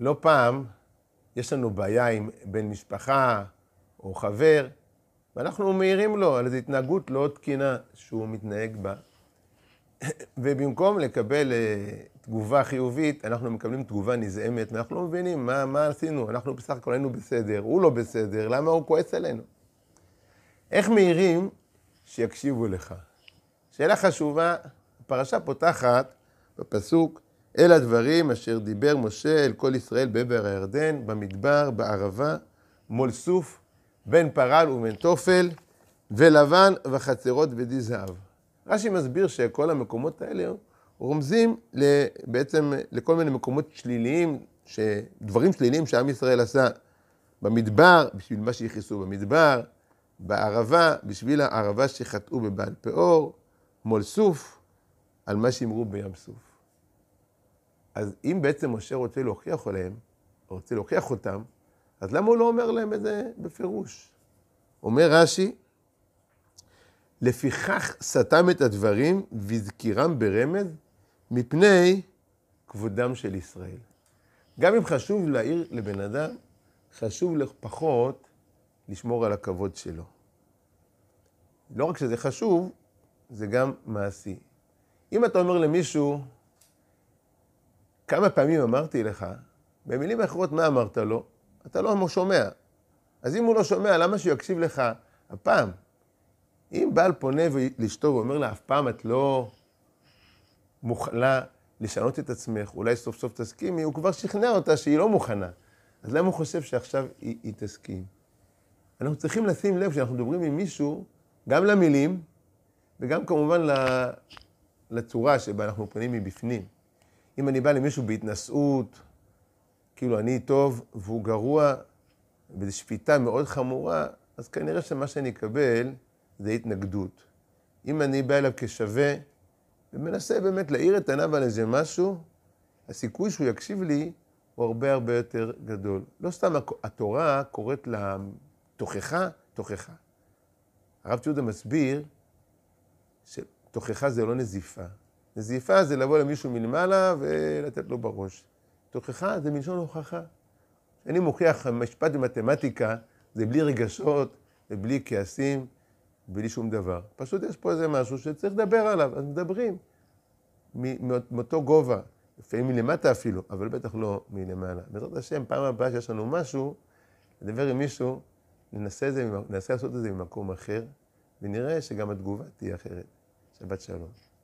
לא פעם יש לנו בעיה עם בן משפחה או חבר, ואנחנו מעירים לו על איזו התנהגות לא תקינה שהוא מתנהג בה. ובמקום לקבל uh, תגובה חיובית, אנחנו מקבלים תגובה נזעמת, ואנחנו לא מבינים מה, מה עשינו. אנחנו בסך הכל היינו בסדר, הוא לא בסדר, למה הוא כועס עלינו? איך מעירים שיקשיבו לך? שאלה חשובה, הפרשה פותחת בפסוק, אל הדברים אשר דיבר משה אל כל ישראל בעבר הירדן, במדבר, בערבה, מול סוף, בין פרל ובין תופל, ולבן וחצרות ודי זהב. רש"י מסביר שכל המקומות האלה רומזים בעצם לכל מיני מקומות שליליים, דברים שליליים שעם ישראל עשה במדבר, בשביל מה שיכעסו במדבר, בערבה, בשביל הערבה שחטאו בבעל פאור, מול סוף, על מה שאמרו בים סוף. אז אם בעצם משה רוצה להוכיח עליהם, או רוצה להוכיח אותם, אז למה הוא לא אומר להם את זה בפירוש? אומר רש"י, לפיכך סתם את הדברים והזכירם ברמז מפני כבודם של ישראל. גם אם חשוב להעיר לבן אדם, חשוב פחות לשמור על הכבוד שלו. לא רק שזה חשוב, זה גם מעשי. אם אתה אומר למישהו, כמה פעמים אמרתי לך, במילים אחרות מה אמרת לו? אתה לא שומע. אז אם הוא לא שומע, למה שהוא יקשיב לך הפעם? אם בעל פונה לאשתו ואומר לה, אף פעם את לא מוכנה לשנות את עצמך, אולי סוף סוף תסכימי, הוא כבר שכנע אותה שהיא לא מוכנה. אז למה הוא חושב שעכשיו היא, היא תסכים? אנחנו צריכים לשים לב כשאנחנו מדברים עם מישהו, גם למילים, וגם כמובן לצורה שבה אנחנו פונים מבפנים. אם אני בא למישהו בהתנשאות, כאילו אני טוב והוא גרוע, וזו שפיטה מאוד חמורה, אז כנראה שמה שאני אקבל זה התנגדות. אם אני בא אליו כשווה, ומנסה באמת להאיר את עיניו על איזה משהו, הסיכוי שהוא יקשיב לי הוא הרבה הרבה יותר גדול. לא סתם התורה קוראת לתוכחה, תוכחה. הרב ציודה מסביר שתוכחה זה לא נזיפה. נזיפה זה לבוא למישהו מלמעלה ולתת לו בראש. תוכחה זה מלשון הוכחה. אני מוכיח משפט במתמטיקה, זה בלי רגשות ובלי כעסים, בלי שום דבר. פשוט יש פה איזה משהו שצריך לדבר עליו, אז מדברים מאותו גובה, לפעמים מלמטה אפילו, אבל בטח לא מלמעלה. בעזרת השם, פעם הבאה שיש לנו משהו, לדבר עם מישהו, ננסה, זה, ננסה לעשות את זה ממקום אחר, ונראה שגם התגובה תהיה אחרת. שבת שלום.